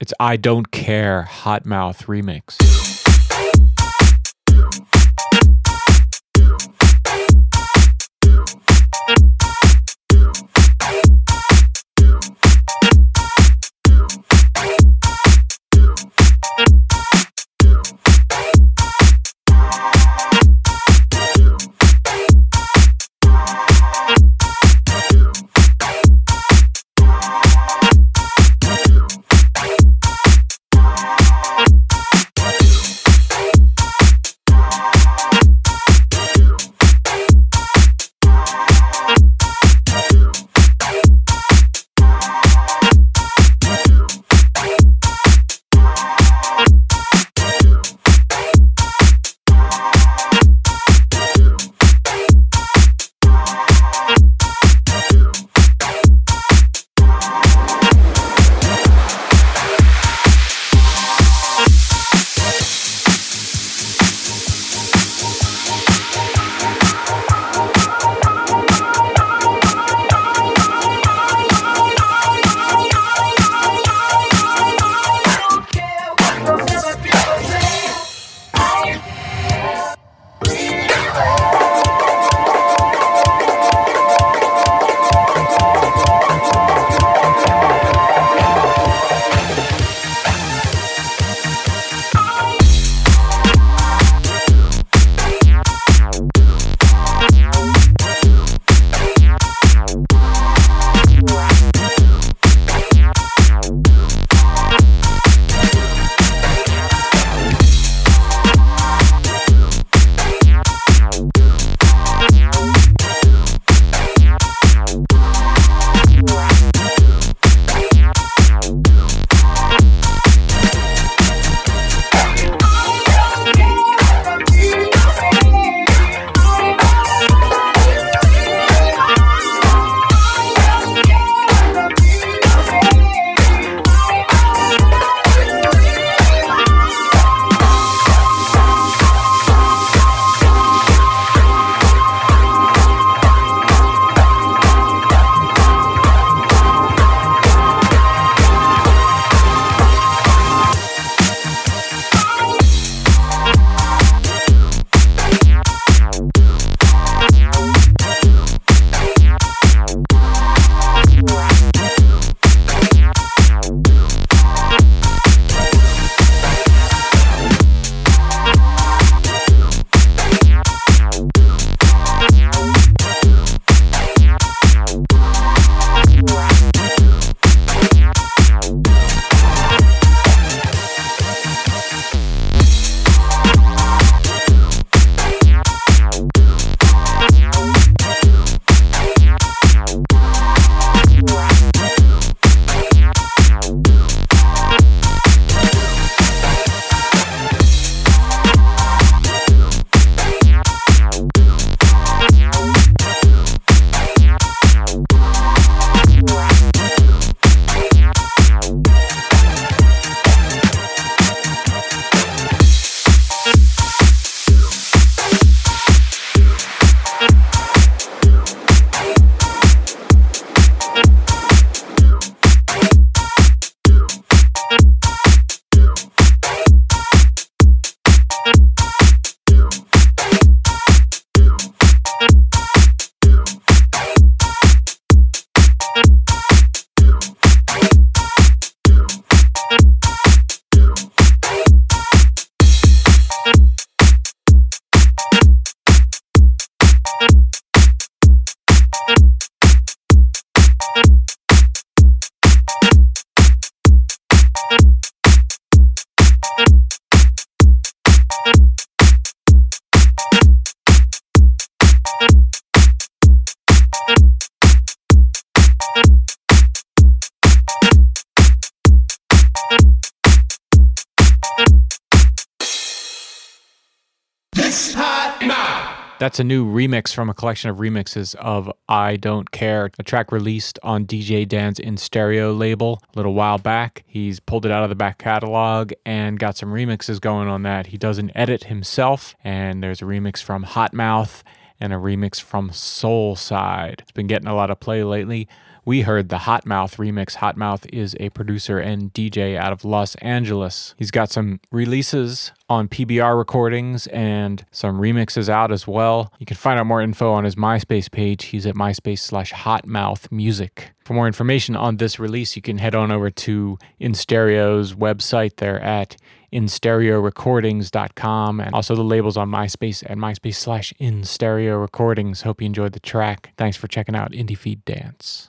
It's I Don't Care Hot Mouth remix. That's a new remix from a collection of remixes of I Don't Care, a track released on DJ Dan's In Stereo label a little while back. He's pulled it out of the back catalog and got some remixes going on that. He does an edit himself, and there's a remix from Hot Mouth and a remix from Soul Side. It's been getting a lot of play lately we heard the Hot Mouth remix. Hot Mouth is a producer and DJ out of Los Angeles. He's got some releases on PBR recordings and some remixes out as well. You can find out more info on his MySpace page. He's at MySpace slash Hotmouth Music. For more information on this release, you can head on over to In Stereo's website. They're at instereorecordings.com and also the labels on MySpace at MySpace slash In Stereo Recordings. Hope you enjoyed the track. Thanks for checking out IndieFeed Dance.